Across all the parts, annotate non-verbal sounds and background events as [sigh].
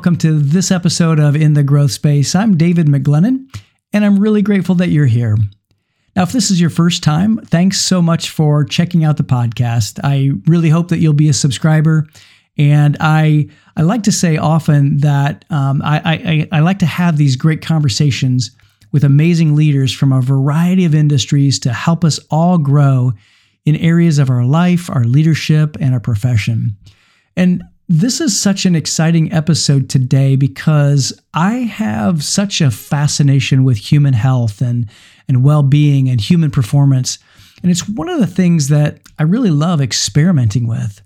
welcome to this episode of In the Growth Space. I'm David McGlennon, and I'm really grateful that you're here. Now, if this is your first time, thanks so much for checking out the podcast. I really hope that you'll be a subscriber. And I, I like to say often that um, I, I, I like to have these great conversations with amazing leaders from a variety of industries to help us all grow in areas of our life, our leadership, and our profession. And this is such an exciting episode today because I have such a fascination with human health and, and well being and human performance. And it's one of the things that I really love experimenting with.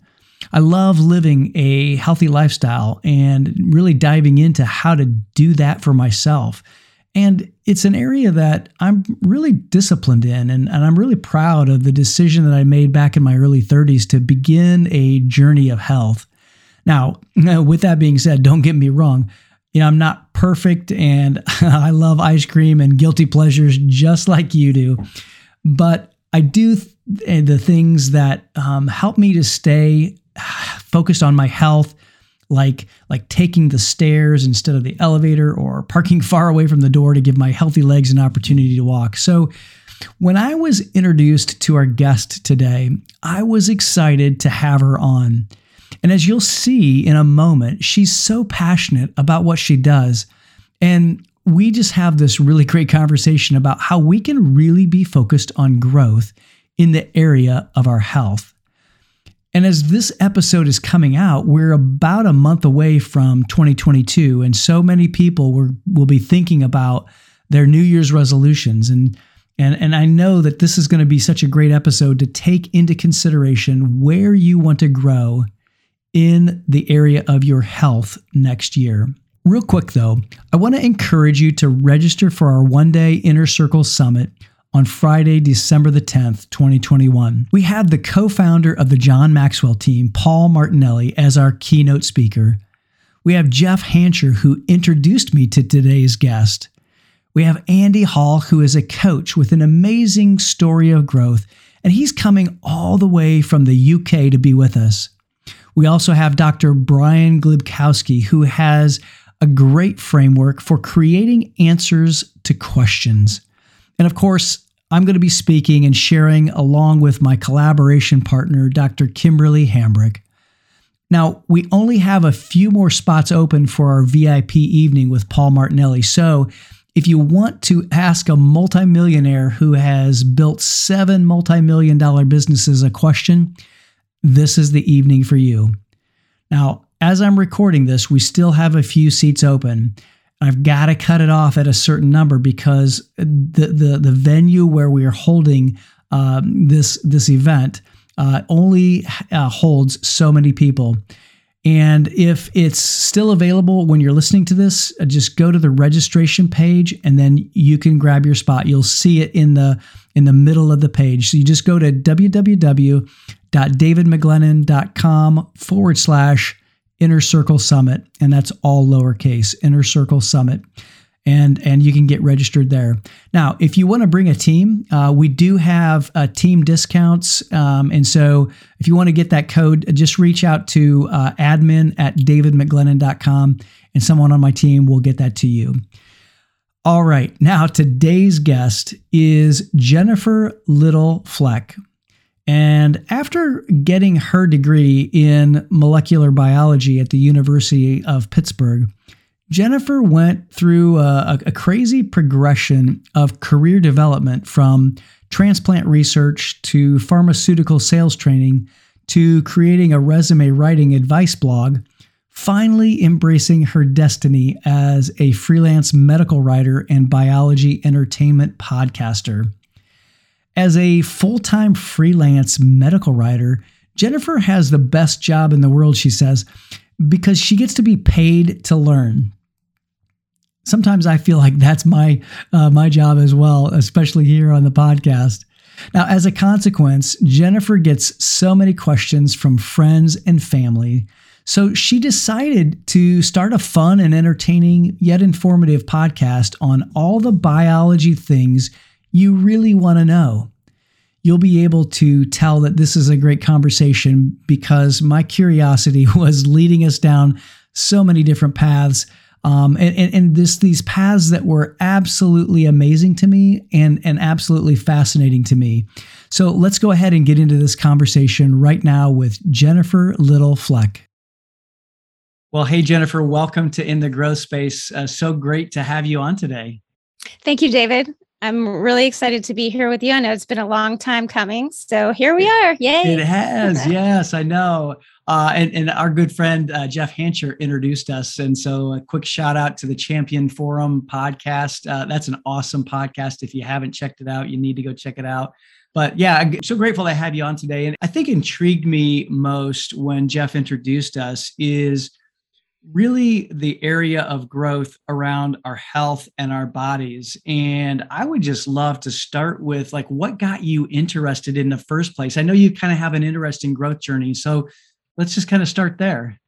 I love living a healthy lifestyle and really diving into how to do that for myself. And it's an area that I'm really disciplined in, and, and I'm really proud of the decision that I made back in my early 30s to begin a journey of health. Now, [laughs] with that being said, don't get me wrong. You know, I'm not perfect and [laughs] I love ice cream and guilty pleasures just like you do. But I do th- eh, the things that um, help me to stay [sighs] focused on my health, like like taking the stairs instead of the elevator or parking [laughs] far away from the door to give my healthy legs an opportunity to walk. So when I was introduced to our guest today, I was excited to have her on. And as you'll see in a moment, she's so passionate about what she does. And we just have this really great conversation about how we can really be focused on growth in the area of our health. And as this episode is coming out, we're about a month away from 2022, and so many people will, will be thinking about their New Year's resolutions. And, and, and I know that this is going to be such a great episode to take into consideration where you want to grow in the area of your health next year. Real quick though, I want to encourage you to register for our one day Inner Circle Summit on Friday, December the 10th, 2021. We have the co founder of the John Maxwell team, Paul Martinelli, as our keynote speaker. We have Jeff Hancher, who introduced me to today's guest. We have Andy Hall, who is a coach with an amazing story of growth, and he's coming all the way from the UK to be with us. We also have Dr. Brian Glibkowski, who has a great framework for creating answers to questions. And of course, I'm going to be speaking and sharing along with my collaboration partner, Dr. Kimberly Hambrick. Now, we only have a few more spots open for our VIP evening with Paul Martinelli. So, if you want to ask a multimillionaire who has built seven multi-million dollar businesses a question, this is the evening for you. Now, as I'm recording this, we still have a few seats open. I've got to cut it off at a certain number because the the, the venue where we are holding um, this this event uh, only uh, holds so many people. And if it's still available when you're listening to this, uh, just go to the registration page and then you can grab your spot. You'll see it in the in the middle of the page. So you just go to www.davidmcglennon.com forward slash inner circle summit. And that's all lowercase inner circle summit. And, and you can get registered there. Now, if you want to bring a team, uh, we do have uh, team discounts. Um, and so if you want to get that code, just reach out to uh, admin at davidmcglennon.com and someone on my team will get that to you. All right. Now, today's guest is Jennifer Little Fleck. And after getting her degree in molecular biology at the University of Pittsburgh, Jennifer went through a, a, crazy progression of career development from transplant research to pharmaceutical sales training to creating a resume writing advice blog finally embracing her destiny as a freelance medical writer and biology entertainment podcaster. As a full time freelance medical writer, Jennifer has the best job in the world, she says, because she gets to be paid to learn. Sometimes I feel like that's my uh, my job as well, especially here on the podcast. Now, as a consequence, Jennifer gets so many questions from friends and family so she decided to start a fun and entertaining yet informative podcast on all the biology things you really want to know. You'll be able to tell that this is a great conversation because my curiosity [laughs] was leading us down so many different paths. Um, and, and, and this these paths that were absolutely amazing to me and and absolutely fascinating to me. So let's go ahead and get into this conversation right now with Jennifer Little Fleck. Well, hey Jennifer, welcome to In the Growth Space. Uh, so great to have you on today. Thank you, David. I'm really excited to be here with you. I know it's been a long time coming. So here we are. Yay. It has. [laughs] yes, I know. Uh, and, and our good friend uh, Jeff Hancher introduced us. And so a quick shout out to the Champion Forum podcast. Uh, that's an awesome podcast. If you haven't checked it out, you need to go check it out. But yeah, I'm so grateful to have you on today. And I think intrigued me most when Jeff introduced us is really the area of growth around our health and our bodies. And I would just love to start with like what got you interested in the first place? I know you kind of have an interesting growth journey. So let's just kind of start there.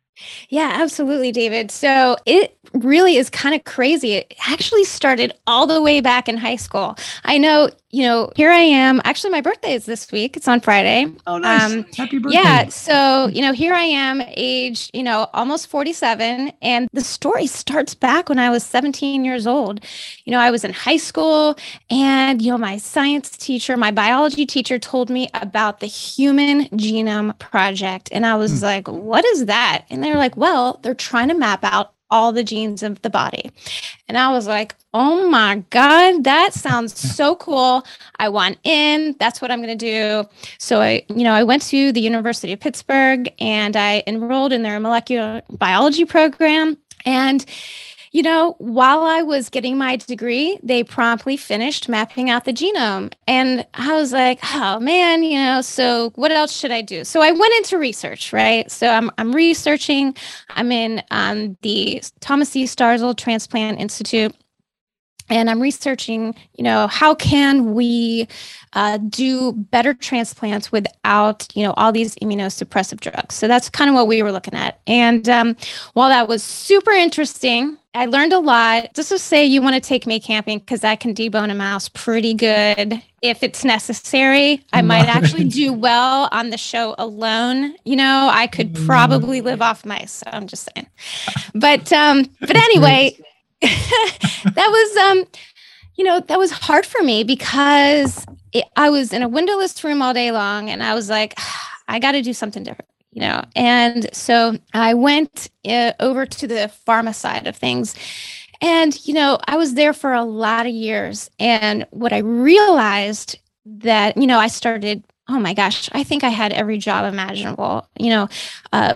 Yeah, absolutely, David. So it really is kind of crazy. It actually started all the way back in high school. I know you know, here I am. Actually, my birthday is this week. It's on Friday. Oh, nice. Um, Happy birthday. Yeah. So, you know, here I am, age, you know, almost 47. And the story starts back when I was 17 years old. You know, I was in high school and, you know, my science teacher, my biology teacher told me about the Human Genome Project. And I was hmm. like, what is that? And they're like, well, they're trying to map out all the genes of the body. And I was like, oh my God, that sounds so cool. I want in. That's what I'm going to do. So I, you know, I went to the University of Pittsburgh and I enrolled in their molecular biology program. And you know, while I was getting my degree, they promptly finished mapping out the genome. And I was like, oh man, you know, so what else should I do? So I went into research, right? So I'm, I'm researching, I'm in um, the Thomas E. Starzl Transplant Institute and i'm researching you know how can we uh, do better transplants without you know all these immunosuppressive drugs. So that's kind of what we were looking at. And um, while that was super interesting i learned a lot. Just to say you want to take me camping because i can debone a mouse pretty good. If it's necessary i might actually [laughs] do well on the show alone. You know i could probably live off mice so i'm just saying. But um but anyway [laughs] that was um you know that was hard for me because it, i was in a windowless room all day long and i was like [sighs] i got to do something different you know? And so i went uh, over to the pharma side of things. And you know i was there for a lot of years. And what i realized that you know i started oh my gosh i think i had every job imaginable you know uh,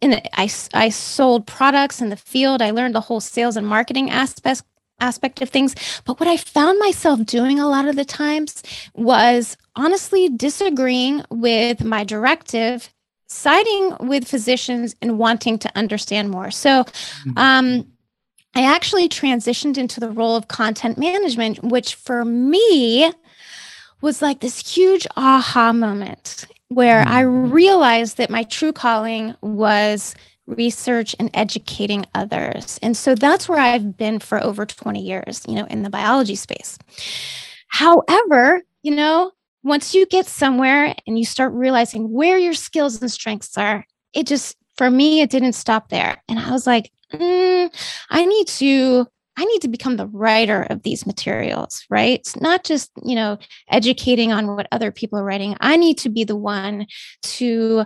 in I, I sold products in the field. I learned the whole sales and marketing aspect aspect of things. But what I found myself doing a lot of the times was honestly disagreeing with my directive, siding with physicians and wanting to understand more. So mm-hmm. um, I actually transitioned into the role of content management, which for me was like this huge aha moment where I mm-hmm. realized that my true calling was research and educating others. And so that's where I've been for over 20 years, you know, in the biology space. However, you know, once you get somewhere and you start realizing where your skills and strengths are, it just, for me, it didn't stop there. And I was like, mm, I need to I need to become the writer of these materials, right? It's not just, you know, educating on what other people are writing. I need to be the one to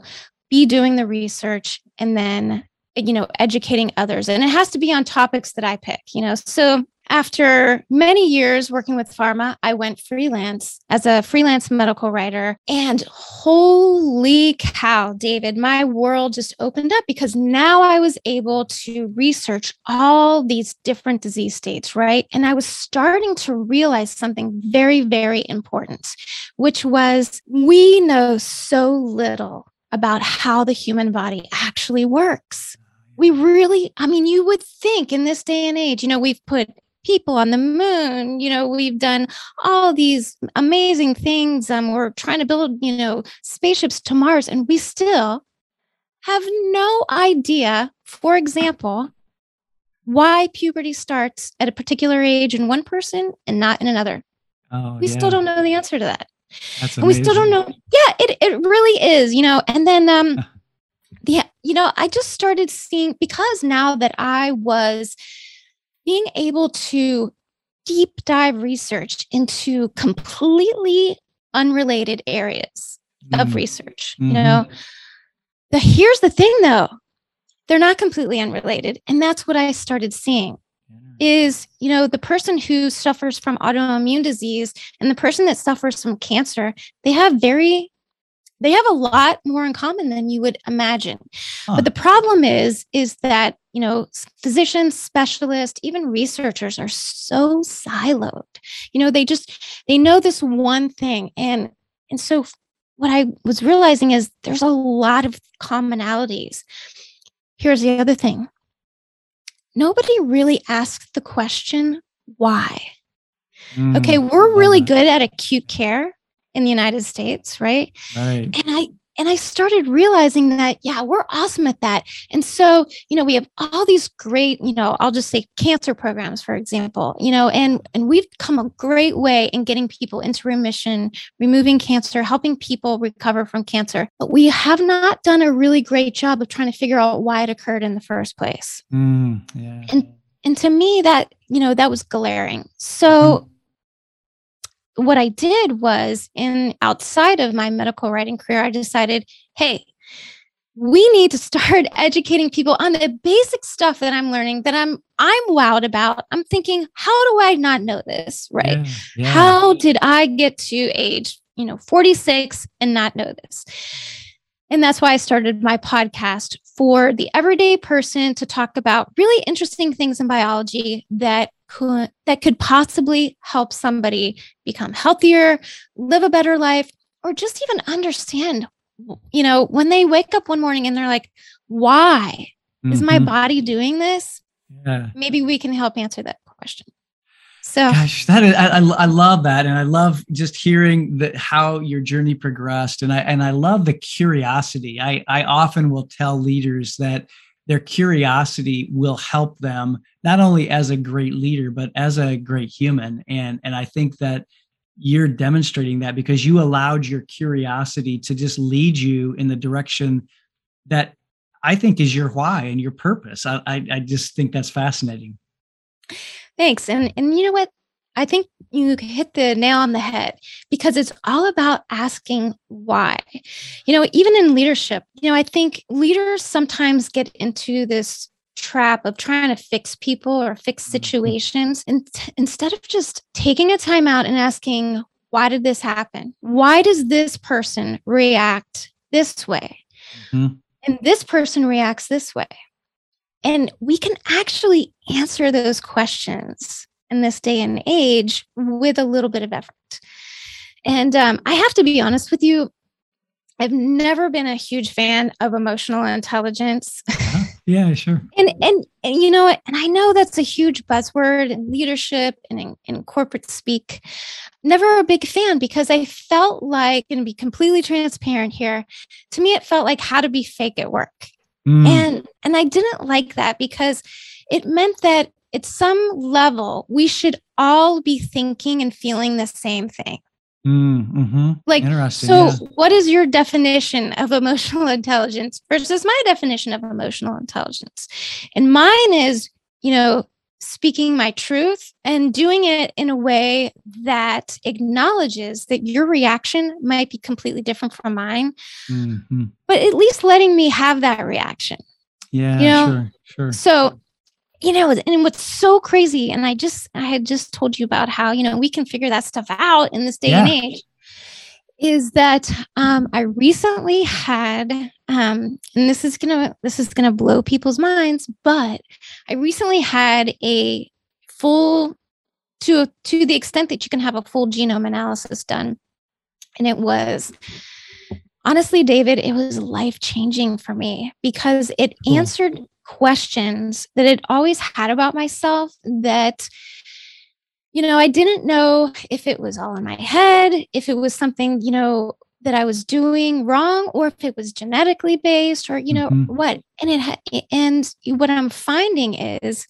be doing the research and then, you know, educating others. And it has to be on topics that I pick, you know. So after many years working with pharma, I went freelance as a freelance medical writer. And holy cow, David, my world just opened up because now I was able to research all these different disease states, right? And I was starting to realize something very, very important, which was we know so little about how the human body actually works we really i mean you would think in this day and age you know we've put people on the moon. You know, we've done all these amazing things. Um, we're trying to build, you know, spaceships to Mars, and we still have no idea, for example, why puberty starts at a particular age in one person and not in another. Oh, we yeah. still don't know the answer to that. That's and we still don't know. Yeah, it, it really is, you know. And then um [laughs] yeah, you know, I just started seeing because now that I was being able to deep dive research into completely unrelated areas mm. of research, mm-hmm. you know, the here's the thing though, they're not completely unrelated. And that's what I started seeing is you know the person who suffers from autoimmune disease and the person that suffers from cancer they have very they have a lot more in common than you would imagine. Huh. but the problem is is that you know physicians specialists even researchers are so siloed. You know they just they know this one thing and and so what i was realizing is there's a lot of commonalities. Here's the other thing. Nobody really asks the question why? Mm, okay we're really good at acute care in the United States, right? Right. And I and I started realizing that, yeah, we're awesome at that. And so, you know, we have all these great, you know, I'll just say cancer programs, for example, you know, and and we've come a great way in getting people into remission, removing cancer, helping people recover from cancer. But we have not done a really great job of trying to figure out why it occurred in the first place. Mm, yeah. And and to me, that, you know, that was glaring. So mm what I did was in outside of my medical writing career, I decided, hey, we need to start [laughs] educating people on the basic stuff that I'm learning that I'm I'm wowed about. I'm thinking, how do I not know this? Right. Yeah, yeah. How did I get to age, you know, 46 and not know this? And that's why I started my podcast for the everyday person to talk about really interesting things in biology that could that could possibly help somebody become healthier, live a better life, or just even understand, you know, when they wake up one morning and they're like, why mm-hmm. is my mm-hmm. body doing this? Yeah. Maybe we can help answer that question. So, gosh, that is, I, I love that, and I love just hearing that how your journey progressed, and I and I love the curiosity. I I often will tell leaders that their curiosity will help them not only as a great leader but as a great human and and i think that you're demonstrating that because you allowed your curiosity to just lead you in the direction that i think is your why and your purpose i i, I just think that's fascinating thanks and and you know what I think you hit the nail on the head because it's all about asking why. You know, even in leadership, you know, I think leaders sometimes get into this trap of trying to fix people or fix mm-hmm. situations and t- instead of just taking a time out and asking why did this happen why does this person react this way mm-hmm. and this person reacts this way and we can actually answer those questions in this day and age with a little bit of effort. And um, I have to be honest with you, I've never been a huge fan of emotional intelligence. Uh-huh. [laughs] Yeah, sure. and, and and you know? And I know that's a huge buzzword in leadership and in, in corporate speak. Never a big fan because I felt like, and be completely transparent here, to me it felt like how to be fake at work. Mm. And and I didn't like that because it meant that at some level, we should all be thinking and feeling the same thing. Mm, mm-hmm. Like, so yeah. what is your definition of emotional [laughs] intelligence versus my definition of emotional intelligence? And mine is, you know, speaking my truth and doing it in a way that acknowledges that your reaction might be completely different from mine, mm-hmm. but at least letting me have that reaction. Yeah, you know? sure, sure. So you know, and what's so crazy, and I just I had just told you about how, you know, we can figure that stuff out in this day yeah. and age, is that um, I recently had um, and this is gonna this is gonna blow people's minds, but I recently had a full to to the extent that you can have a full genome analysis done. And it was honestly, David, it was life changing for me because it answered questions that I'd always had about myself that, you know, I didn't know if it was all in my head, if it was something, you know, that I was doing wrong or if it was genetically based or, you know, mm-hmm. what. And it, and what I'm finding is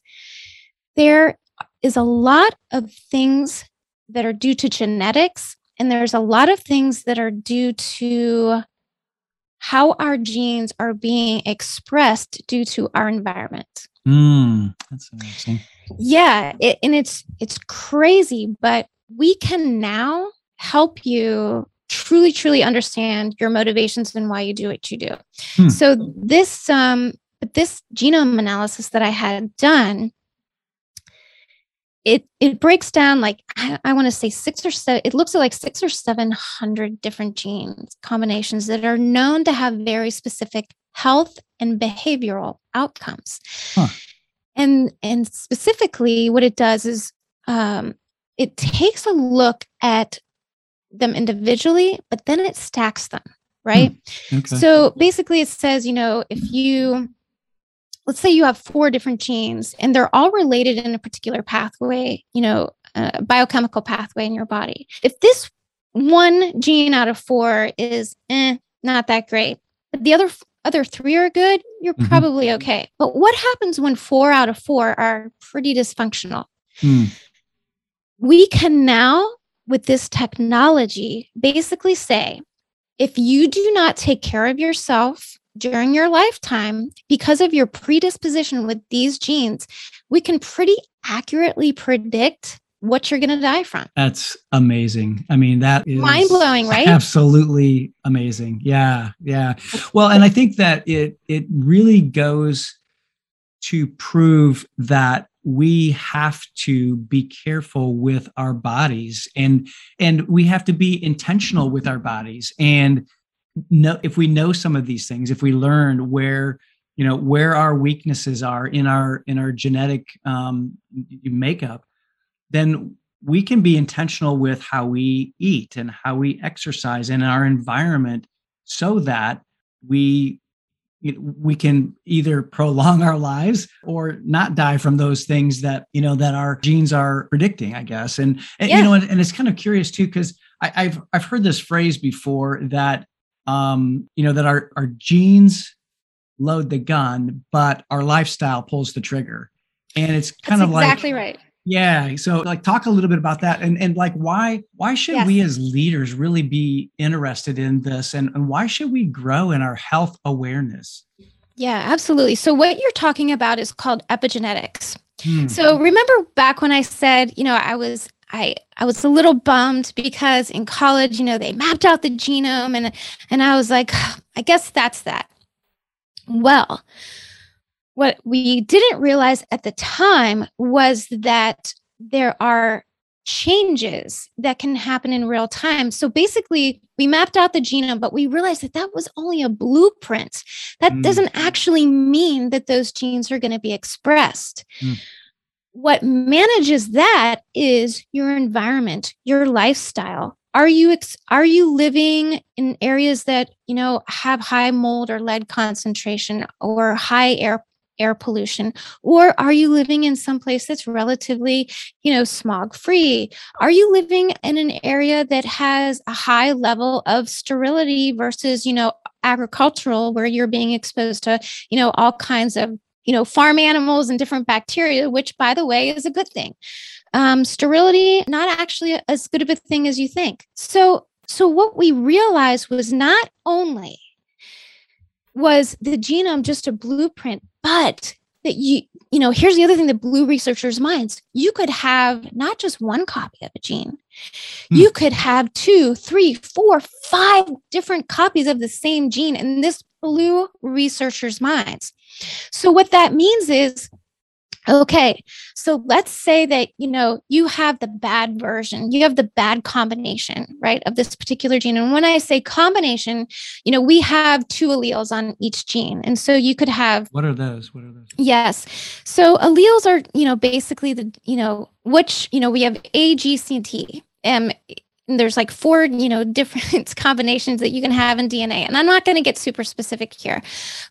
there is a lot of things that are due to genetics and there's a lot of things that are due to how our genes are being expressed due to our environment. Mm, that's interesting. Yeah, it, and it's it's crazy, but we can now help you truly truly understand your motivations and why you do what you do. Hmm. So this um this genome analysis that I had done it it breaks down like I, I want to say six or seven. It looks like six or seven hundred different genes combinations that are known to have very specific health and behavioral outcomes. Huh. And and specifically, what it does is um, it takes a look at them individually, but then it stacks them, right? Hmm. Okay. So basically, it says, you know, if you let's say you have four different genes and they're all related in a particular pathway, you know, a biochemical pathway in your body. If this one gene out of four is eh, not that great, but the other other three are good, you're mm-hmm. probably okay. But what happens when four out of four are pretty dysfunctional? Mm. We can now, with this technology, basically say if you do not take care of yourself during your lifetime, because of your predisposition with these genes, we can pretty accurately predict what you're going to die from. That's amazing. I mean, that is mind blowing, right? Absolutely amazing. Yeah, yeah. Well, and I think that it it really goes to prove that we have to be careful with our bodies and and we have to be intentional with our bodies and know if we know some of these things if we learn where you know where our weaknesses are in our in our genetic um, makeup then we can be intentional with how we eat and how we exercise in our environment so that we we can either prolong our lives or not die from those things that you know that our genes are predicting i guess and, and yeah. you know and, and, it's kind of curious too because i've i've heard this phrase before that um, you know, that our, our genes load the gun, but our lifestyle pulls the trigger. And it's kind That's of exactly like exactly right. Yeah. So like talk a little bit about that and, and like why why should yes. we as leaders really be interested in this and, and why should we grow in our health awareness? Yeah, absolutely. So what you're talking about is called epigenetics. Hmm. So remember back when I said, you know, I was I I was a little bummed because in college, you know, they mapped out the genome and and I was like, I guess that's that. Well, what we didn't realize at the time was that there are changes that can happen in real time. So basically, we mapped out the genome, but we realized that that was only a blueprint. That mm. doesn't actually mean that those genes are going to be expressed. Mm what manages that is your environment, your lifestyle. Are you ex- are you living in areas that you know have high mold or lead concentration or high air air pollution or are you living in some place that's relatively you know smog free are you living in an area that has a high level of sterility versus you know agricultural where you're being exposed to you know all kinds of you know, farm animals and different bacteria, which by the way is a good thing. Um, sterility, not actually as good of a thing as you think. So, so what we realized was not only was the genome just a blueprint, but that you, you know, here's the other thing that blew researchers' minds. You could have not just one copy of a gene, hmm. you could have two, three, four, five different copies of the same gene. And this blew researchers' minds. So, what that means is Okay, so let's say that you know you have the bad version, you have the bad combination, right, of this particular gene. And when I say combination, you know we have two alleles on each gene, and so you could have. What are those? What are those? Yes, so alleles are you know basically the you know which you know we have A, G, C, and T. Um, there's like four you know [laughs] different combinations that you can have in dna and i'm not going to get super specific here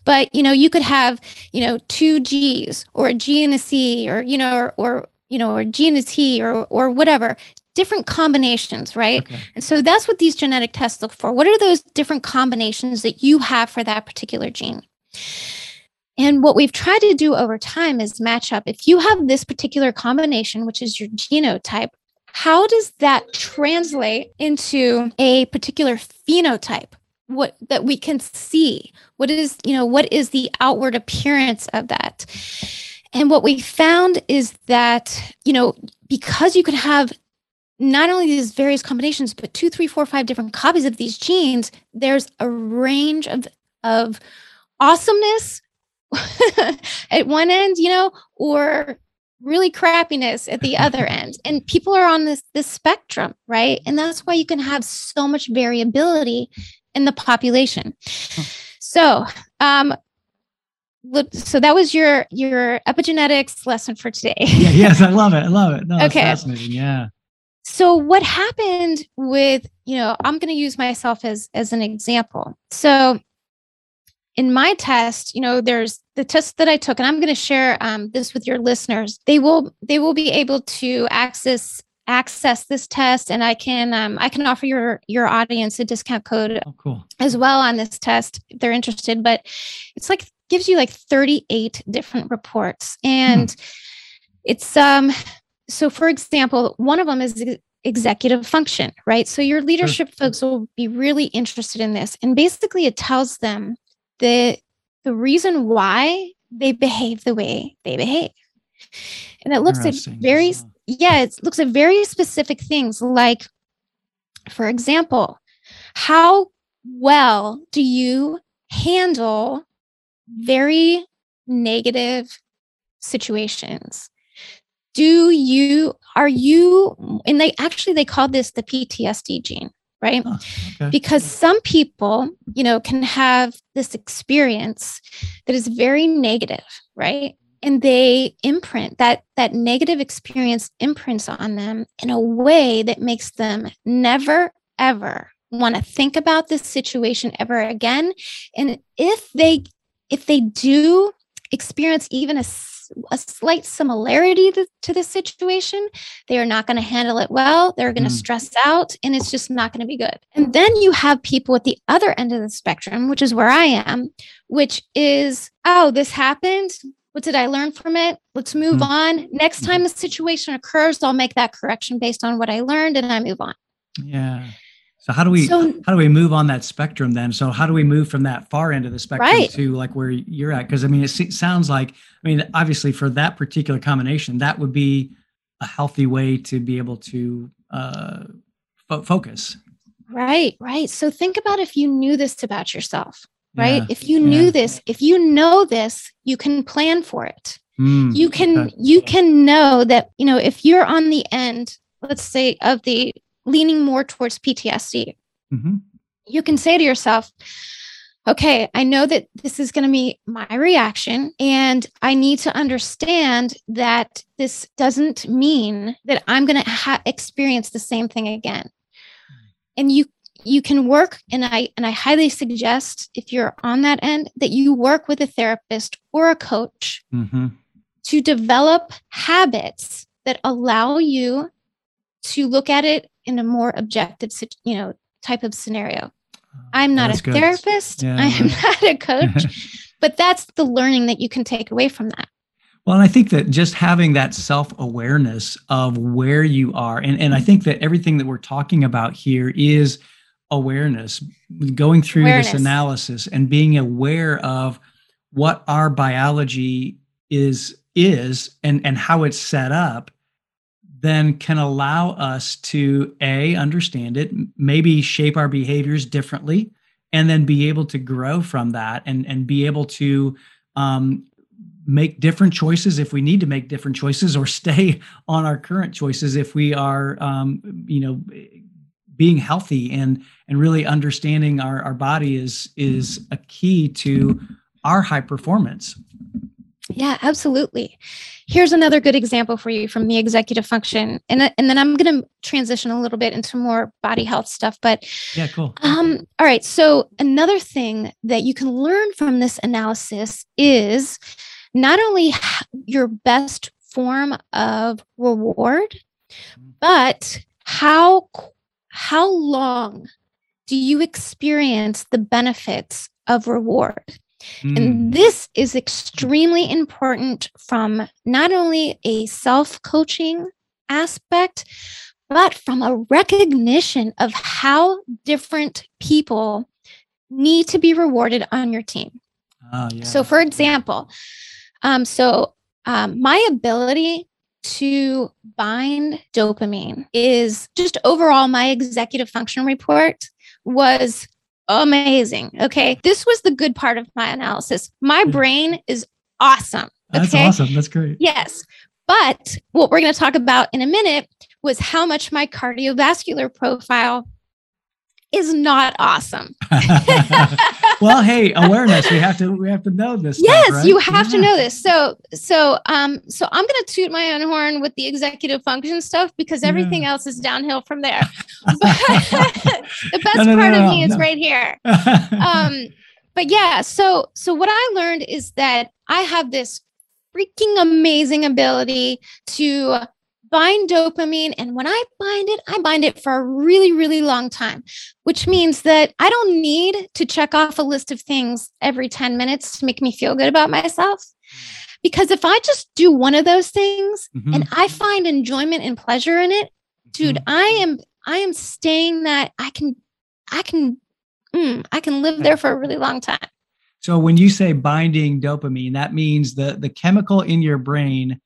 but you know you could have you know two g's or a g and a c or you know or, or you know or g and a t or or whatever different combinations right? Okay. and so that's what these genetic tests look for. What are those different combinations that you have for that particular gene? And what we've tried to do over time is match up. If you have this particular combination, which is your genotype, how does that translate into a particular phenotype? what that we can see what is you know what is the outward appearance of that and what we found is that you know because you could have not only these various combinations but two three four five different copies of these genes there's a range of of awesomeness [laughs] at one end you know or really crappiness at the other [laughs] end and people are on this this spectrum right? And that's why you can have so much variability in the population. So um so that was your your epigenetics lesson for today. [laughs] Yeah, yes i love it i love it. No, okay. fascinating yeah. So what happened with you know i'm going to use myself as as an example. So in my test, you know, there's the test that I took, and I'm going to share um, this with your listeners. They will they will be able to access access this test, and I can um, I can offer your your audience a discount code oh, cool. as well on this test if they're interested. But it's like gives you like 38 different reports, and hmm. it's um so for example, one of them is executive function, right? So your leadership sure. folks will be really interested in this. And basically it tells them the the reason why they behave the way they behave. And it looks at very yeah, it looks at very specific things like for example, how well do you handle very negative situations? Do you are you and they actually they call this the PTSD gene right? Oh, okay. Because some people, you know, can have this experience that is very negative, right? And they imprint that that negative experience imprints on them in a way that makes them never ever want to think about this situation ever again. And if they if they do experience even a a slight similarity to, to this situation, they are not going to handle it well. They're going to mm. stress out and it's just not going to be good. And then you have people at the other end of the spectrum, which is where I am, which is, oh, this happened. What did I learn from it? Let's move mm. on. Next time mm-hmm. a situation occurs, I'll make that correction based on what I learned and I move on. Yeah. So how do we so, how do we move on that spectrum then? So how do we move from that far end of the spectrum right. to like where you're at? Because I mean, it sounds like I mean, obviously for that particular combination, that would be a healthy way to be able to uh, fo- focus. Right, right. So think about if you knew this about yourself, right? Yeah, if you knew yeah. this, if you know this, you can plan for it. Mm, you can okay. you can know that you know if you're on the end, let's say of the leaning more towards PTSD, mm-hmm. you can say to yourself, okay, I know that this is going to be my reaction, and I need to understand that this doesn't mean that I'm going to ha- experience the same thing again. And you you can work and i and i highly suggest if you're on that end that you work with a therapist or a coach mm-hmm. to develop habits that allow you to look at it in a more objective, you know, type of scenario. Oh, I'm not a good. therapist. Yeah, I am [laughs] not a coach, [laughs] but that's the learning that you can take away from that. Well, and I think that just having that self awareness of where you are, and, and I think that everything that we're talking about here is awareness, going through awareness. this analysis and being aware of what our biology is is and and how it's set up then can allow us to a understand it maybe shape our behaviors differently and then be able to grow from that and and be able to um, make different choices if we need to make different choices or [laughs] stay on our current choices if we are um, you know being healthy and and really understanding our, our body is is a key to our high performance yeah, absolutely. Here's another good example for you from the executive function. And, and then I'm going to transition a little bit into more body health stuff. But yeah, cool. Um, all right. So, another thing that you can learn from this analysis is not only your best form of reward, mm-hmm. but how how long do you experience the benefits of reward? Mm. And this is extremely important from not only a self coaching aspect, but from a recognition of how different people need to be rewarded on your team. Oh, yeah. So, for example, um, so um, my ability to bind dopamine is just overall my executive function report was amazing. Okay. This was the good part of my analysis. My brain is awesome. Okay? That's awesome. That's great. Yes. But what we're going to talk about in a minute was how much my cardiovascular profile is not awesome. [laughs] [laughs] well, hey, awareness. We have to we have to know this. Yes, stuff, right? you have yeah. to know this. So so um so I'm gonna toot my own horn with the executive function stuff because everything yeah. else is downhill from there. [laughs] But the best no, no, part no, of me is right here. Um but yeah, so so what I learned is that I have this freaking amazing ability to bind dopamine. And when I bind it, I bind it for a really, really long time, which means that I don't need to check off a list of things every 10 minutes to make me feel good about myself. Because if I just do one of those things mm-hmm. and I find enjoyment and pleasure in it, dude, mm-hmm. I am I am staying that I can I can mm, I can live there for a really long time. So when you say binding dopamine, that means the the chemical in your brain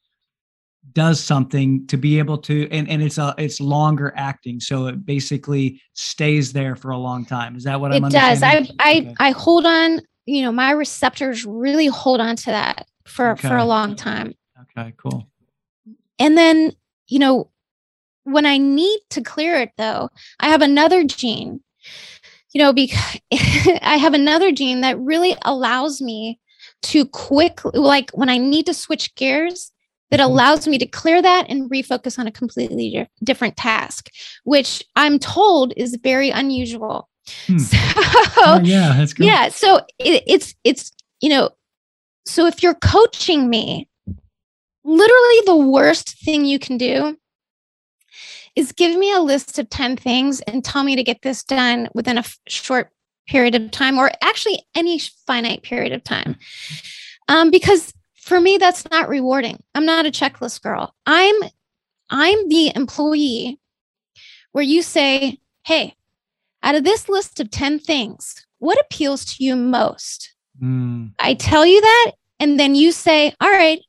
does something to be able to and, and it's a it's longer acting so it basically stays there for a long time. Is that what it i'm does i i okay. i hold on you know my receptors really hold on to that for okay. for a long time. Okay cool. And then you know when i need to clear it though i have another gene. You know because [laughs] i have another gene that really allows me to quick like when i need to switch gears that mm-hmm. allows me to clear that and refocus on a completely different task, which I'm told is very unusual. Hmm. [laughs] So, oh, yeah, that's good. Yeah. So it, it's, it's, you know, so if you're coaching me, literally the worst thing you can do is give me a list of 10 things and tell me to get this done within a f- short period of time or actually any finite period of time. Um, because for me that's not rewarding. I'm not a checklist girl. I'm i'm the employee where you say hey out of this list of 10 things what appeals to you most? Mm. i tell you that and then you say all right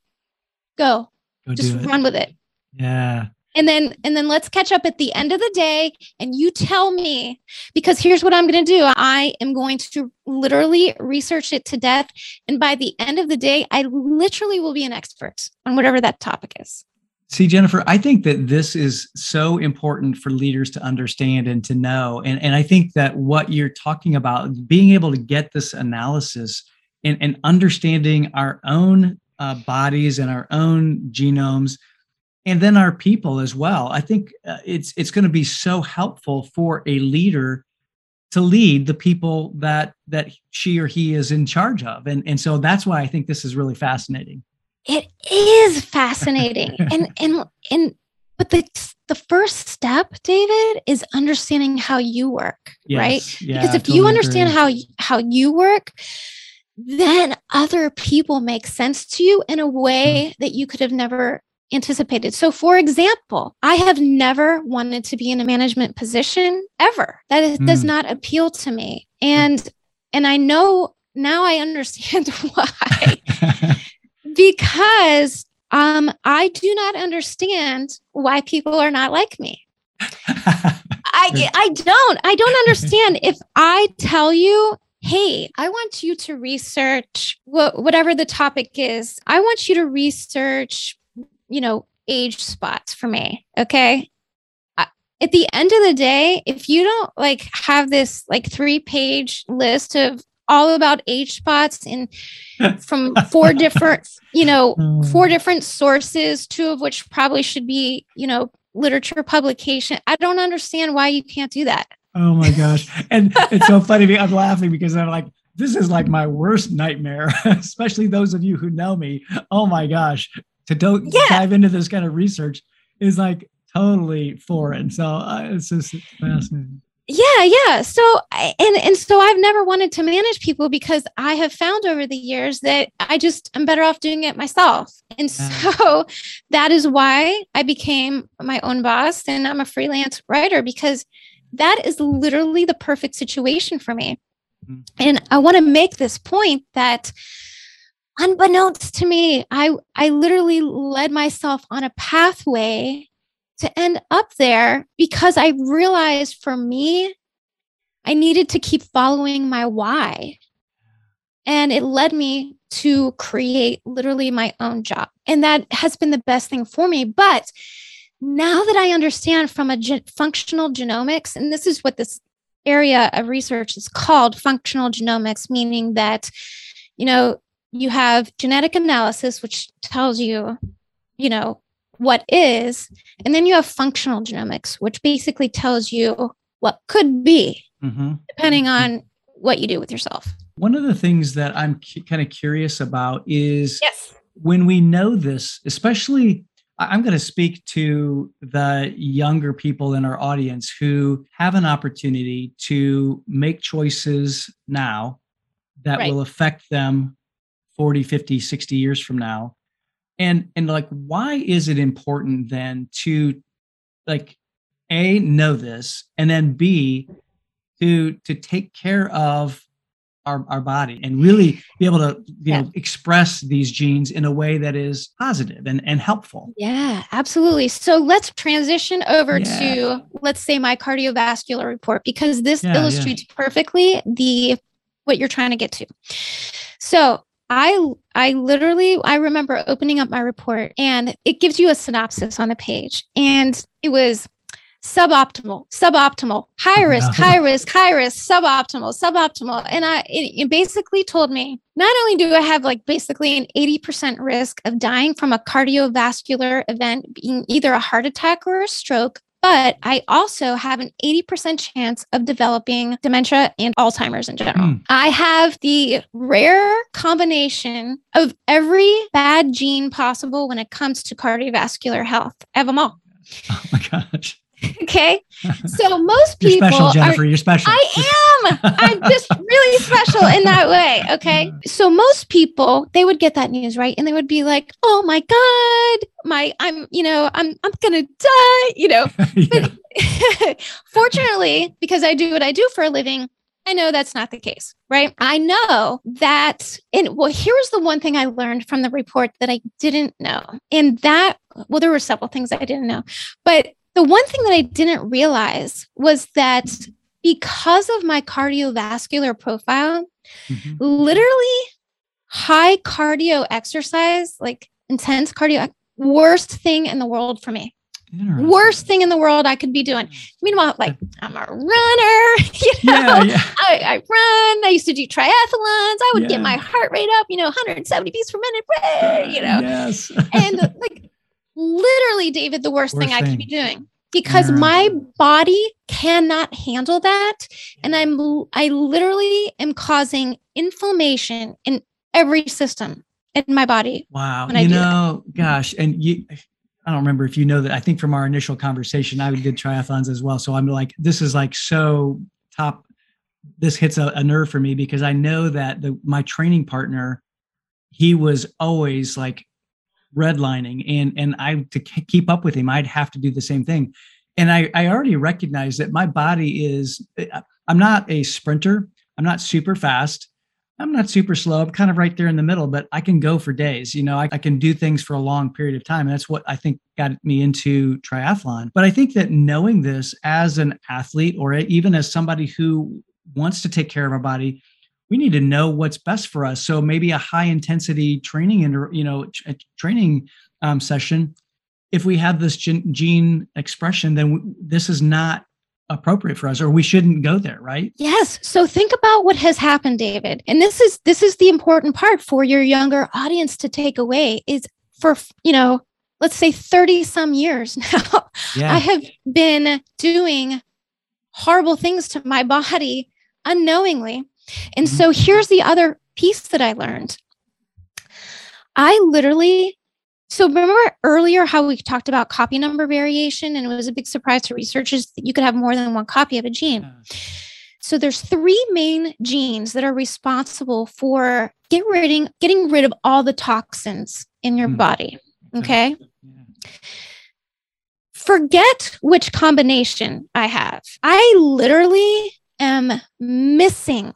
go, go just run with it. Yeah and then and then let's catch up at the end of the day and you tell me because here's what i'm going to do. I am going to literally research it to death. And by the end of the day i literally will be an expert on whatever that topic is. See jennifer i think that this is so important for leaders to understand and to know. And, and i think that what you're talking about being able to get this analysis and, and understanding our own uh, bodies and our own genomes and then our people as well. I think uh, it's it's going to be so helpful for a leader to lead the people that that she or he is in charge of, and and so that's why I think this is really fascinating. It is fascinating, [laughs] and and and but the the first step, David, is understanding how you work, yes. right? Yeah, because if totally you understand agree. how how you work, then other people make sense to you in a way mm. that you could have never anticipated. So, for example, I have never wanted to be in a management position ever. That is, mm. does not appeal to me. And and I know now I understand [laughs] why. because um, I do not understand why people are not like me. I [laughs] I don't. I don't understand if I tell you hey, I want you to research what, whatever the topic is. I want you to research you know, age spots for me. Okay. At the end of the day, if you don't like have this like three page list of all about age spots and [laughs] from four different, you know, four hmm. different sources, two of which probably should be, you know, literature publication. I don't understand why you can't do that. Oh my gosh. [laughs] And it's so funny. I'm laughing because I'm like, this is like my worst nightmare, [laughs] especially those of you who know me. Oh my gosh to do- yeah. dive into this kind of research is like totally foreign. So uh, it's just fascinating. Yeah, yeah. So and and so I've never wanted to manage people because I have found over the years that I just am better off doing it myself. And yeah. so [laughs] that is why I became my own boss and I'm a freelance writer because that is literally the perfect situation for me. Mm-hmm. And I want to make this point that unbeknownst to me, I I literally led myself on a pathway to end up there because I realized for me, I needed to keep following my why. And it led me to create literally my own job. And that has been the best thing for me. But now that I understand from a functional genomics, and this is what this area of research is called functional genomics, meaning that, you know, you have genetic analysis, which tells you, you know, what is, and then you have functional genomics, which basically tells you what could be, mm-hmm. depending mm-hmm. on what you do with yourself. One of the things that I'm cu- kind of curious about is yes. when we know this, especially I'm going to speak to the younger people in our audience who have an opportunity to make choices now that right. will affect them 40, 50, 60 years from now. And and like why is it important then to like a know this and then b to to take care of our, our body and really be able to you yeah. know express these genes in a way that is positive and, and helpful. Yeah absolutely. So let's transition over yeah. to let's say my cardiovascular report because this yeah, illustrates perfectly the what you're trying to get to. So I I literally I remember opening up my report and it gives you a synopsis on the page and it was suboptimal, suboptimal, high risk, high risk, high risk, suboptimal, suboptimal. And I it, it, basically told me not only do I have like basically an 80% risk of dying from a cardiovascular event being either a heart attack or a stroke, but I also have an 80% chance of developing dementia and Alzheimer's in general. Mm. I have the rare combination of every bad gene possible when it comes to cardiovascular health. I have them all. [laughs] Oh my gosh. [laughs] Okay. [laughs] So most people you're special, Jennifer. Are, you're special. I am. I'm just really special in that way. Okay. [laughs] So most people, they would get that news, right? And they would be like, oh my God, my I'm, you know, I'm I'm gonna die, you know. But fortunately, because I do what I do for a living, I know that's not the case, right? I know that, and well, here's the one thing I learned from the report that I didn't know. And that, well, there were several things I didn't know, but the one thing that I didn't realize was that because of my cardiovascular profile, mm-hmm. literally high cardio exercise, like intense cardio, worst thing in the world for me. Worst thing in the world I could be doing. Meanwhile, like I'm a runner, [laughs] you know, yeah, yeah. I, I, run. I used to do triathlons. I would yeah. get my heart rate up, you know, 170 beats per minute, you know. Yes. [laughs] and like literally, David, the worst, worst thing, thing, I could be doing because my body cannot handle that. And I'm, I literally am causing inflammation in every system in my body. Wow. You know, that. gosh. And you, I don't remember if you know that. I think from our initial conversation, I did triathlons as well. So I'm like, this is like so top. This hits a, a nerve for me because I know that the, my training partner, he was always like redlining and and I to keep up with him I'd have to do the same thing. And I I already recognize that my body is uh, I'm not a sprinter. I'm not super fast. I'm not super slow. I'm kind of right there in the middle but I can go for days you know? I, I can do things for a long period of time and that's what I think got me into triathlon. But I think that knowing this as an athlete or even as somebody who wants to take care of our body we need to know what's best for us. So maybe a high intensity training and you know training um, session. If we have this gene, gene expression, then w- this is not appropriate for us or we shouldn't go there right yes so think about what has happened david and this is this is the important part for your younger audience to take away is for you know let's say 30 some years [laughs] now yeah. i have been doing horrible things to my body unknowingly and mm-hmm. so here's the other piece that I learned. I literally, so remember earlier how we talked about copy number variation, and it was a big surprise to researchers that you could have more than one copy of a gene. So there's three main genes that are responsible for get getting rid of all the toxins in your mm. body. Okay. Yeah. Forget which combination I have. I literally am missing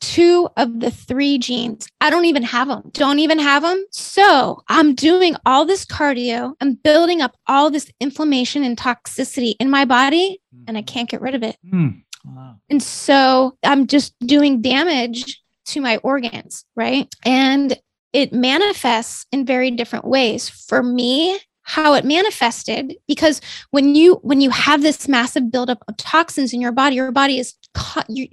two of the three genes. I don't even have them. Don't even have them. So I'm doing all this cardio. I'm building up all this inflammation and toxicity in my body, and I Mm-hmm. can't get rid of it. Mm. Wow. And so I'm just doing damage to my organs, right? And it manifests in very different ways. For me, how it manifested because when you when you have this massive buildup of toxins in your body, your body is caught you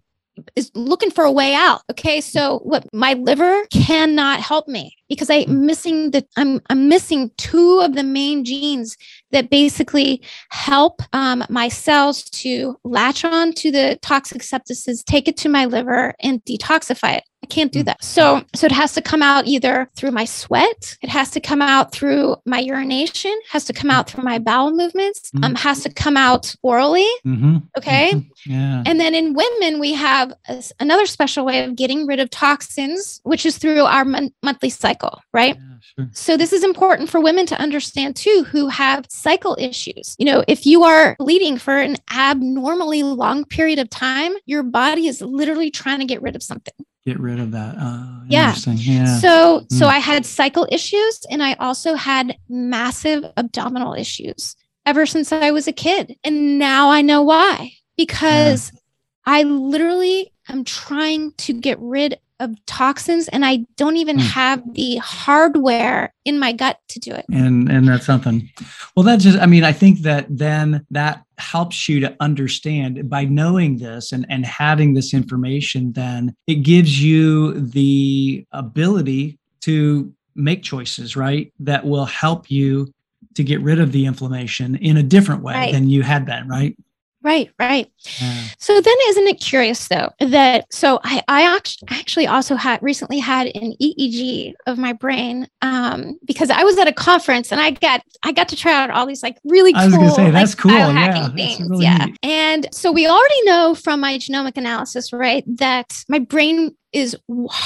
is looking for a way out. Okay. So what my liver cannot help me because I'm missing the I'm I'm missing two of the main genes that basically help um, my cells to latch on to the toxic substances, take it to my liver, and detoxify it. I can't do that. So, so it has to come out either through my sweat, it has to come out through my urination, has to come out through my bowel movements, um, has to come out orally. Mm-hmm. Okay. Mhm. Yeah. And then in women, we have a another special way of getting rid of toxins, which is through our mon- monthly cycle, right? yeah, sure. So this is important for women to understand too who have cycle issues. You know, if you are bleeding for an abnormally long period of time, your body is literally trying to get rid of something. Get rid of that. Uh, Yeah. Yeah. So so Mm. I had cycle issues and I also had massive abdominal issues ever since I was a kid. And now I know why. Because I literally am trying to get rid of toxins and I don't even Mm. have the hardware in my gut to do it. and and that's something well that just i mean i think that then that helps you to understand by knowing this and and having this information then it gives you the ability to make choices right that will help you to get rid of the inflammation in a different way Right. than you had been right Right, right. Yeah. So then, isn't it curious though that so I I act- actually also had recently had an EEG of my brain um, because I was at a conference and I got I got to try out all these like really I was cool gonna say, like, that's cool, yeah, biohacking that's things really yeah neat. and so we already know from my genomic analysis right that my brain is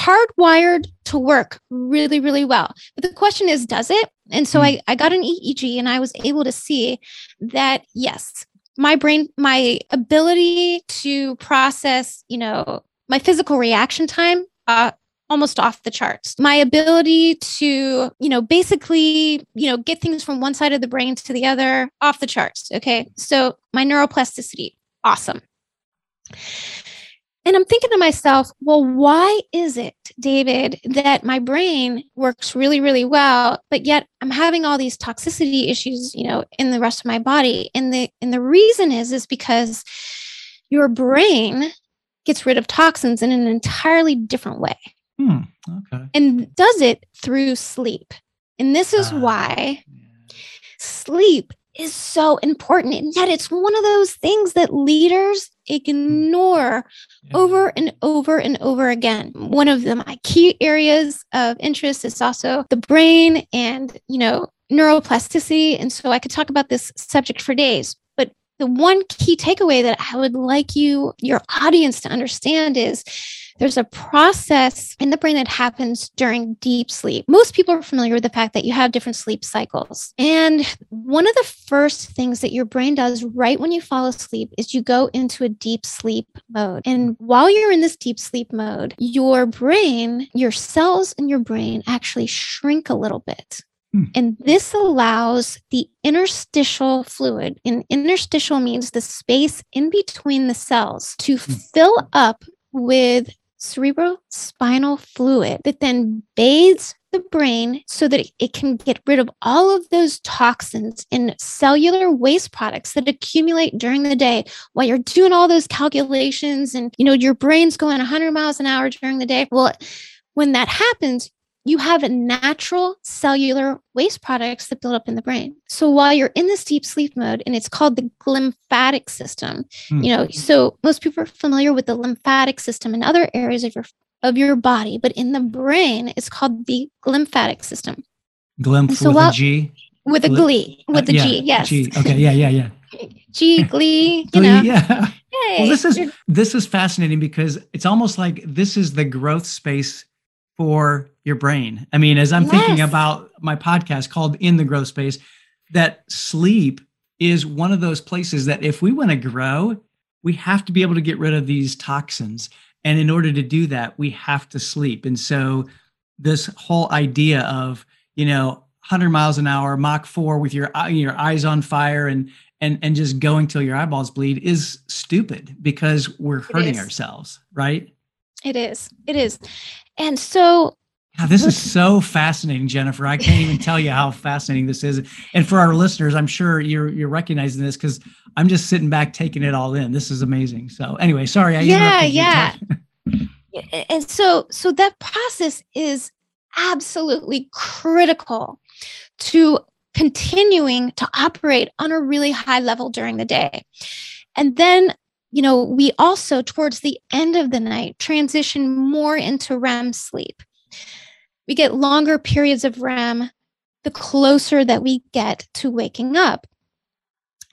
hardwired to work really really well but the question is does it and so Hmm. I, I got an EEG and I was able to see that yes my brain my ability to process you know my physical reaction time uh almost off the charts. My ability to you know basically you know get things from one side of the brain to the other off the charts okay? So my neuroplasticity awesome and i'm thinking to myself well why is it david that my brain works really really well but yet i'm having all these toxicity issues you know in the rest of my body and the and the reason is is because your brain gets rid of toxins in an entirely different way Hmm. okay and does it through sleep and this is Ah. why sleep is so important and yet it's one of those things that leaders Mm. ignore Yeah. over and over and over again. One of the my key areas of interest is also the brain and, you know, neuroplasticity. And so I could talk about this subject for days. But the one key takeaway that I would like you, your audience to understand is there's a process in the brain that happens during deep sleep. Most people are familiar with the fact that you have different sleep cycles. And one of the first things that your brain does right when you fall asleep is you go into a deep sleep mode. And while you're in this deep sleep mode, your brain, your cells in your brain actually shrink a little bit. Hmm. And this allows the interstitial fluid, and interstitial means the space in between the cells, to fill up with cerebrospinal fluid that then bathes the brain so that it can get rid of all of those toxins and cellular waste products that accumulate during the day while you're doing all those calculations and you know your brain's going 100 miles an hour during the day. Well when that happens you have natural cellular waste products that build up in the brain. So while you're in this deep sleep mode, and it's called the glymphatic system, Hmm. you know, so most people are familiar with the lymphatic system in other areas of your of your body, but in the brain, it's called the glymphatic system Glimpse So with while- a G. with a glee, with Uh, the yeah, G. Yes, G. Okay. Yeah. Yeah. Yeah. [laughs] G glee. [laughs] You Glee, know, yeah. hey, Well, this is this is fascinating because it's almost like this is the growth space for your brain. I mean, as I'm thinking about my podcast called In the Growth Space, that sleep is one of those places that if we want to grow, we have to be able to get rid of these toxins. And in order to do that, we have to sleep. And so this whole idea of, you know, 100 miles an hour, Mach 4 with your your eyes on fire and and and just going till your eyeballs bleed is stupid because we're hurting ourselves, right? It is. It is. And so this is so fascinating, Jennifer. I can't even tell you how fascinating this is. And for our listeners, I'm sure you're you're recognizing this because I'm just sitting back taking it all in. This is amazing. So anyway, sorry. I yeah, [laughs] yeah. and so so that process is absolutely critical to continuing to operate on a really high level during the day. And then you know, we also, towards the end of the night, transition more into REM sleep. We get longer periods of REM the closer that we get to waking up.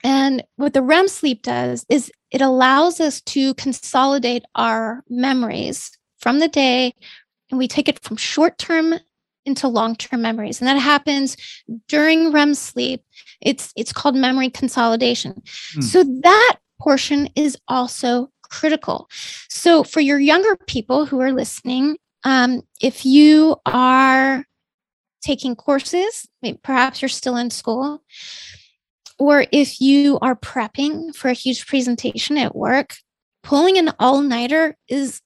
And what the REM sleep does is it allows us to consolidate our memories from the day, and we take it from short term into long-term memories and that happens during REM sleep it's it's called memory consolidation mm. so that portion is also critical. So, for your younger people who are listening, um, if you are taking courses, perhaps you're still in school, or if you are prepping for a huge presentation at work, pulling an all nighter is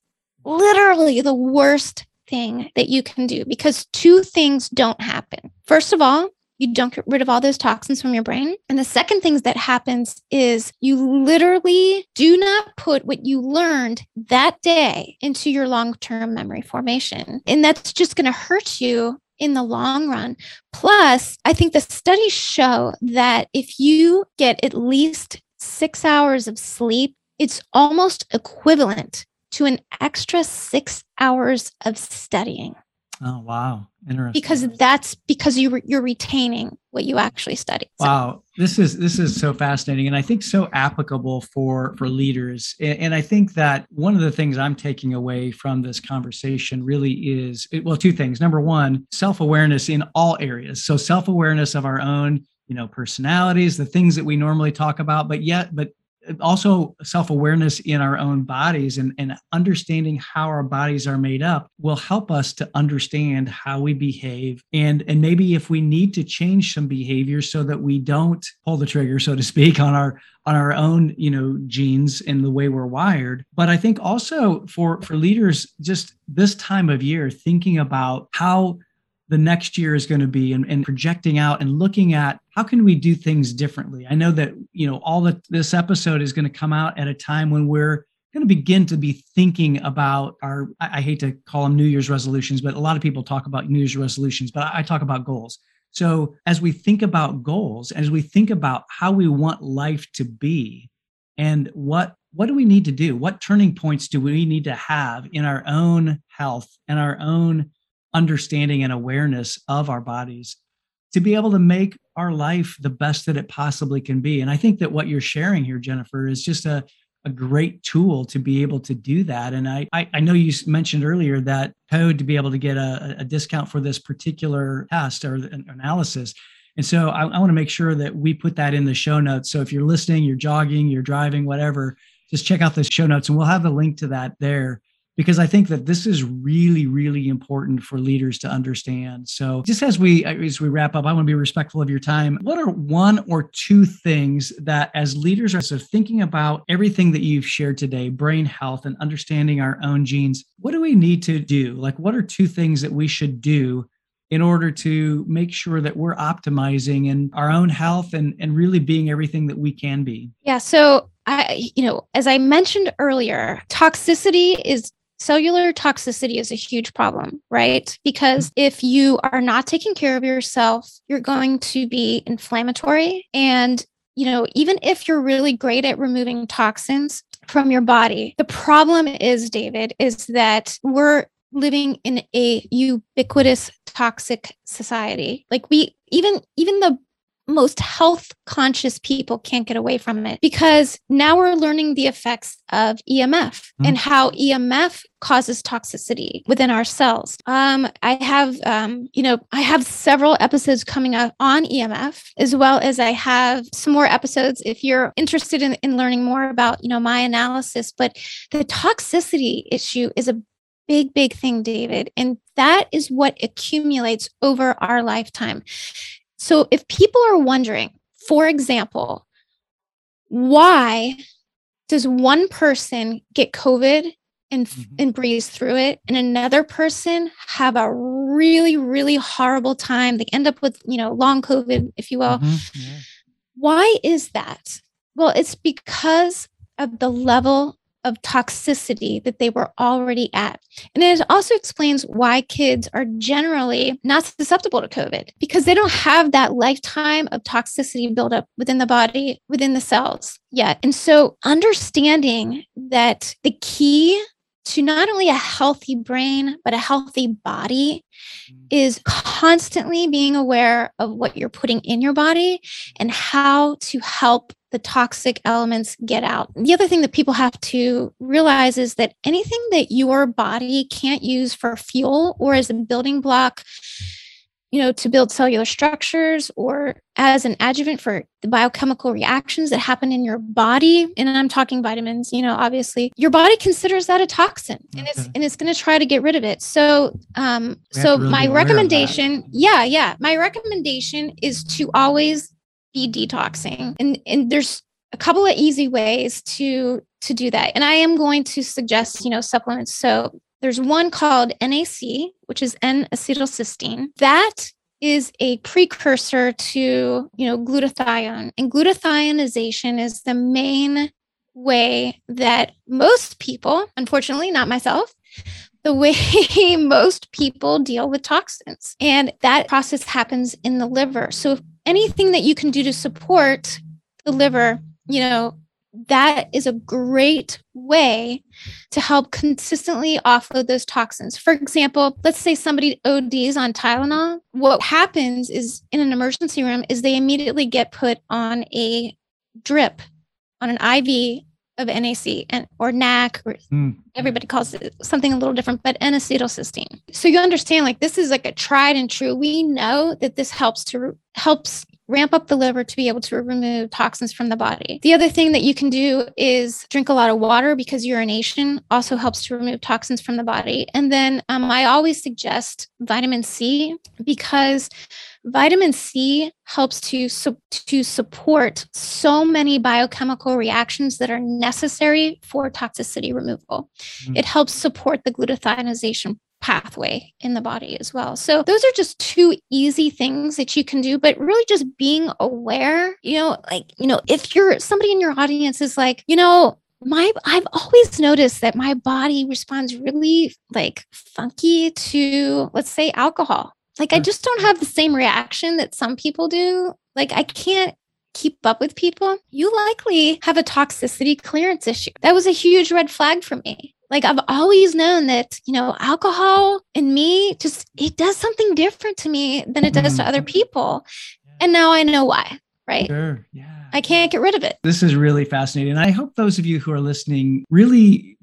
literally the worst thing that you can do because two things don't happen. First of all, you don't get rid of all those toxins from your brain. And the second thing that happens is you literally do not put what you learned that day into your long term memory formation. And that's just going to hurt you in the long run. Plus, I think the studies show that if you get at least six hours of sleep, it's almost equivalent to an extra six hours of studying. Oh wow, interesting. Because that's because you re- you're retaining what you actually studied. So. Wow, this is this is so fascinating, and I think so applicable for for leaders. And, and I think that one of the things I'm taking away from this conversation really is well, two things. Number one, self awareness in all areas. So self awareness of our own you know personalities the things that we normally talk about but yet but also self-awareness in our own bodies and, and understanding how our bodies are made up will help us to understand how we behave. And and maybe if we need to change some behaviors so that we don't pull the trigger so to speak on our on our own you know genes and the way we're wired. But i think also for for leaders just this time of year thinking about how the next year is going to be and, and, projecting out and looking at how can we do things differently. I know that you know all that this episode is going to come out at a time when we're going to begin to be thinking about our I, hate to call them new year's resolutions but a lot of people talk about new year's resolutions but I talk about goals. So as we think about goals as we think about how we want life to be and what what do we need to do? What turning points do we need to have in our own health and our own understanding and awareness of our bodies to be able to make our life the best that it possibly can be. And I think that what you're sharing here, Jennifer, is just a, a great tool to be able to do that. And I, I, I know you mentioned earlier that code to be able to get a, a discount for this particular test or analysis. And so I, I want to make sure that we put that in the show notes. So if you're listening, you're jogging, you're driving, whatever, just check out the show notes and we'll have the link to that there because I think that this is really, really important for leaders to understand. So, just as we as we wrap up, I want to be respectful of your time. What are one or two things that, as leaders, are so thinking about everything that you've shared today, brain health and understanding our own genes? What do we need to do? Like, what are two things that we should do in order to make sure that we're optimizing in our own health and, and really being everything that we can be? Yeah. So I, you know, as I mentioned earlier, toxicity is cellular toxicity is a huge problem, right? Because mm-hmm. if you are not taking care of yourself, you're going to be inflammatory. And, you know, even if you're really great at removing toxins from your body, the problem is, David, is that we're living in a ubiquitous toxic society. Like we even even the most health conscious people can't get away from it because now we're learning the effects of EMF mm-hmm. and how EMF causes toxicity within our cells. Um, I have, um, you know, I have several episodes coming up on EMF, as well as I have some more episodes if you're interested in, in learning more about, you know, my analysis. But the toxicity issue is a big, big thing, David. And that is what accumulates over our lifetime. So if people are wondering, for example, why does one person get COVID and mm-hmm. and breeze through it and another person have a really really horrible time they end up with you know long covid if you will mm-hmm. yeah. why is that well it's because of the level of toxicity that they were already at. And it also explains why kids are generally not susceptible to COVID because they don't have that lifetime of toxicity buildup within the body, within the cells yet. And so understanding that the key to not only a healthy brain, but a healthy body is constantly being aware of what you're putting in your body and how to help the toxic elements get out. The other thing that people have to realize is that anything that your body can't use for fuel or as a building block you know, to build cellular structures or as an adjuvant for the biochemical reactions that happen in your body. And I'm talking vitamins, you know, obviously your body considers that a toxin and okay. it's and it's going to try to get rid of it. So um so really my recommendation, yeah, yeah. My recommendation is to always be detoxing. And and there's a couple of easy ways to to do that. And I am going to suggest, you know, supplements. So there's one called NAC, which is N-acetylcysteine. That is a precursor to, you know, glutathione. And glutathionization is the main way that most people, unfortunately, not myself, the way [laughs] most people deal with toxins. And that process happens in the liver. So anything that you can do to support the liver, you know, that is a great way to help consistently offload those toxins. For example, let's say somebody ODs on Tylenol. What happens is in an emergency room is they immediately get put on a drip, on an IV of NAC and or NAC or mm. everybody calls it something a little different, but N-acetylcysteine. So you understand like this is like a tried and true. We know that this helps to helps ramp up the liver to be able to remove toxins from the body. The other thing that you can do is drink a lot of water because urination also helps to remove toxins from the body. And then um, I always suggest vitamin C because vitamin C helps to, su- to support so many biochemical reactions that are necessary for toxicity removal. Mm-hmm. It helps support the glutathionization pathway in the body as well. So those are just two easy things that you can do, but really just being aware, you know, like, you know, if you're somebody in your audience is like, you know, my I've always noticed that my body responds really like funky to let's say alcohol. Like I mm. just don't have the same reaction that some people do. Like I can't keep up with people. You likely have a toxicity clearance issue. That was a huge red flag for me. Like I've always known that, you know, alcohol and me just it does something different to me than it does mm-hmm. to other people. And now I know why, right? Sure. Yeah. I can't get rid of it. This is really fascinating. And I hope those of you who are listening really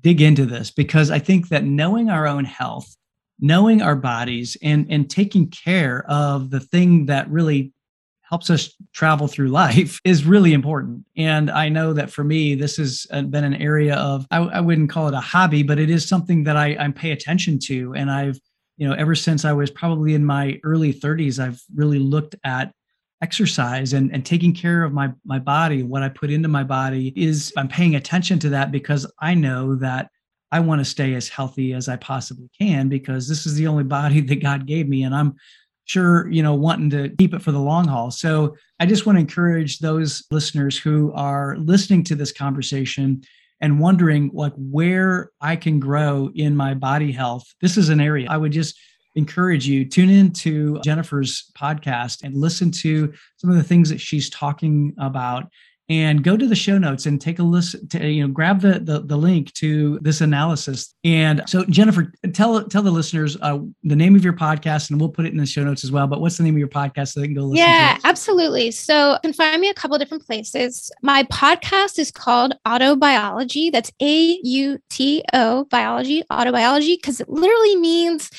dig into this because I think that knowing our own health, knowing our bodies and and taking care of the thing that really helps us travel through life [laughs] is really important. And I know that for me, this has uh, been an area of, I, I wouldn't call it a hobby, but it is something that I, I pay attention to. And I've, you know, ever since I was probably in my early 30s, I've really looked at exercise and, and taking care of my my body what i put into my body is i'm paying attention to that because i know that i want to stay as healthy as i possibly can because this is the only body [laughs] that god gave me and i'm sure you know wanting to keep it for the long haul. So i just want to encourage those listeners who are listening to this conversation and wondering like where i can grow in my body health this is an area i would just encourage you tune in to jennifer's podcast and listen to some of the things that she's talking about and go to the show notes and take a listen to, you know grab the, the, the link to this analysis. And so jennifer tell tell the listeners uh, the name of your podcast and we'll put it in the show notes as well but what's the name of your podcast so they can go listen yeah absolutely. So you can find me a couple different places. My podcast is called autobiology. That's a-u-t-o biology autobiology because it literally means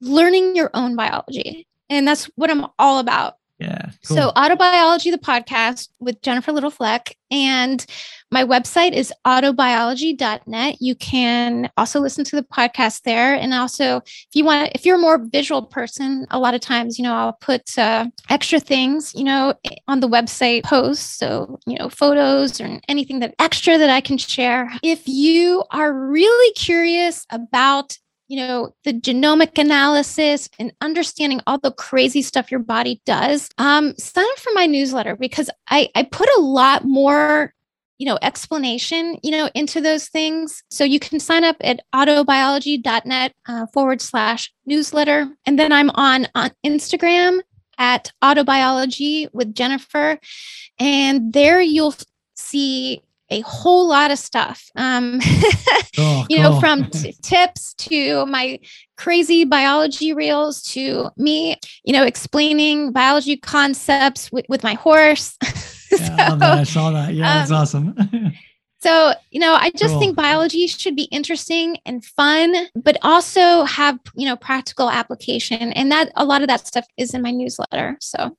learning your own biology. And that's what i'm all about yeah. Cool. So, Autobiology, the podcast with Jennifer Little Fleck, and my website is autobiology.net. You can also listen to the podcast there. And also, if you want, if you're a more visual person, a lot of times, you know, I'll put uh, extra things, you know, on the website posts. So, you know, photos or anything that extra that I can share. If you are really curious about you know, the genomic analysis and understanding all the crazy stuff your body does, um, sign up for my newsletter because I, I put a lot more you know explanation you know into those things. So you can sign up at autobiology.net uh, forward slash newsletter. And then i'm on on instagram at autobiology with jennifer. And there you'll see a whole lot of stuff. Um, [laughs] oh, you know, from [laughs] t- tips to my crazy biology reels to me, you know, explaining biology concepts with, with my horse. [laughs] yeah, so, I, I saw that. Yeah, um, that's awesome. so, you know, I just cool. think biology should be interesting and fun, but also have, you know, practical application. And that a lot of that stuff is in my newsletter. So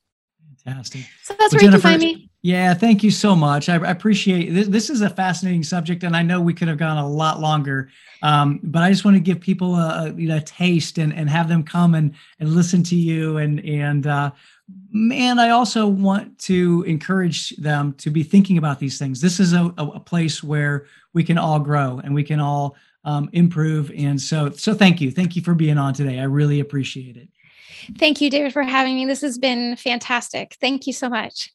fantastic. So that's well, where Jennifer, you can find me. Yeah, thank you so much. I, I appreciate this. This is a fascinating subject, and I know we could have gone a lot longer. Um, but I just want to give people a, a, you know, a, taste and, and have them come and, and listen to you. And and uh, man, I also want to encourage them to be thinking about these things. This is a, a place where we can all grow and we can all um, improve. And so, so thank you, thank you for being on today. I really appreciate it. Thank you, David, for having me. This has been fantastic. Thank you so much.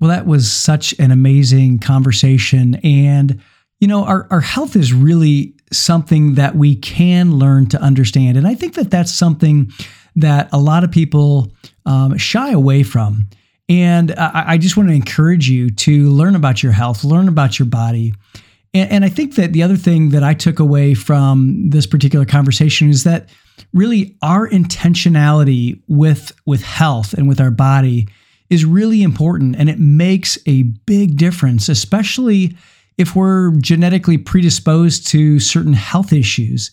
Well, that was such an amazing conversation. And, you know, our, our health is really something that we can learn to understand. And I think that that's something that a lot of people um, shy away from. And I, I, just want to encourage you to learn about your health, learn about your body. And, and I think that the other thing that I took away from this particular conversation is that really our intentionality with with health and with our body is really important and it makes a big difference, especially if we're genetically predisposed to certain health issues.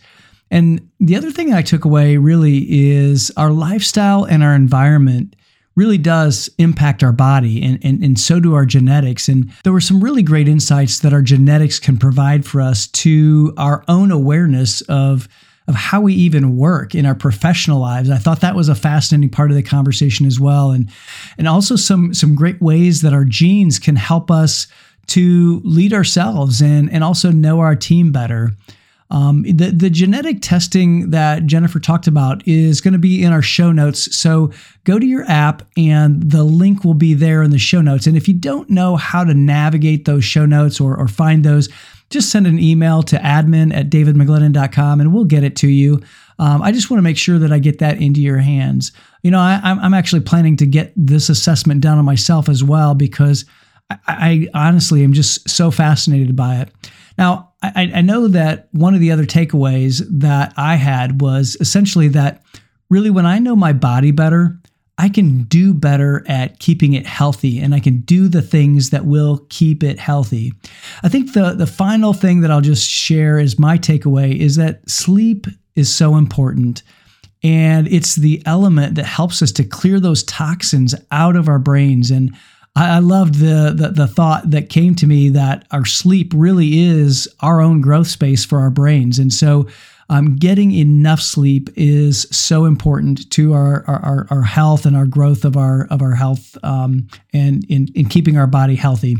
And the other thing I took away really is our lifestyle and our environment really does impact our body and, and, and so do our genetics. And there were some really great insights that our genetics can provide for us to our own awareness of of how we even work in our professional lives. I thought that was a fascinating part of the conversation as well, and and also some some great ways that our genes can help us to lead ourselves and and also know our team better. Um, the, the genetic testing that Jennifer talked about is going to be in our show notes. So go to your app and the link will be there in the show notes. And if you don't know how to navigate those show notes or, or find those, just send an email to admin at davidmcglennon.com and we'll get it to you. Um, I just want to make sure that I get that into your hands. You know, I, I'm actually planning to get this assessment done on myself as well because I, I honestly am just so fascinated by it. Now, I, I know that one of the other takeaways that I had was essentially that really when I know my body better, I can do better at keeping it healthy and I can do the things that will keep it healthy. I think the, the final thing that I'll just share as my takeaway is that sleep is so important. And it's the element that helps us to clear those toxins out of our brains. And I, I loved the, the, the thought that came to me that our sleep really is our own growth space for our brains. And so um, getting enough sleep is so important to our, our, our health and our growth of our of our health um, and in, in keeping our body healthy.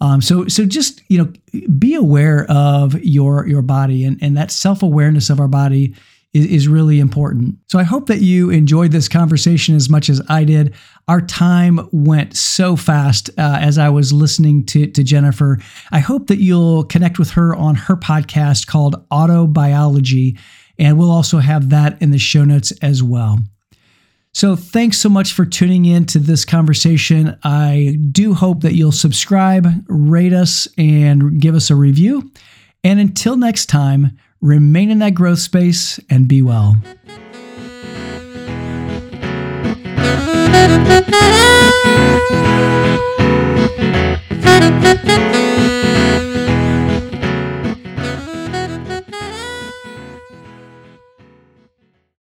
Um, so so just you know be aware of your your body and, and that self awareness of our body is, is really important. So I hope that you enjoyed this conversation as much as I did. Our time went so fast uh, as I was listening to, to Jennifer. I hope that you'll connect with her on her podcast called Autobiology. And we'll also have that in the show notes as well. So, thanks so much for tuning in to this conversation. I do hope that you'll subscribe, rate us, and give us a review. And until next time, remain in that growth space, and be well. Thank [laughs] you.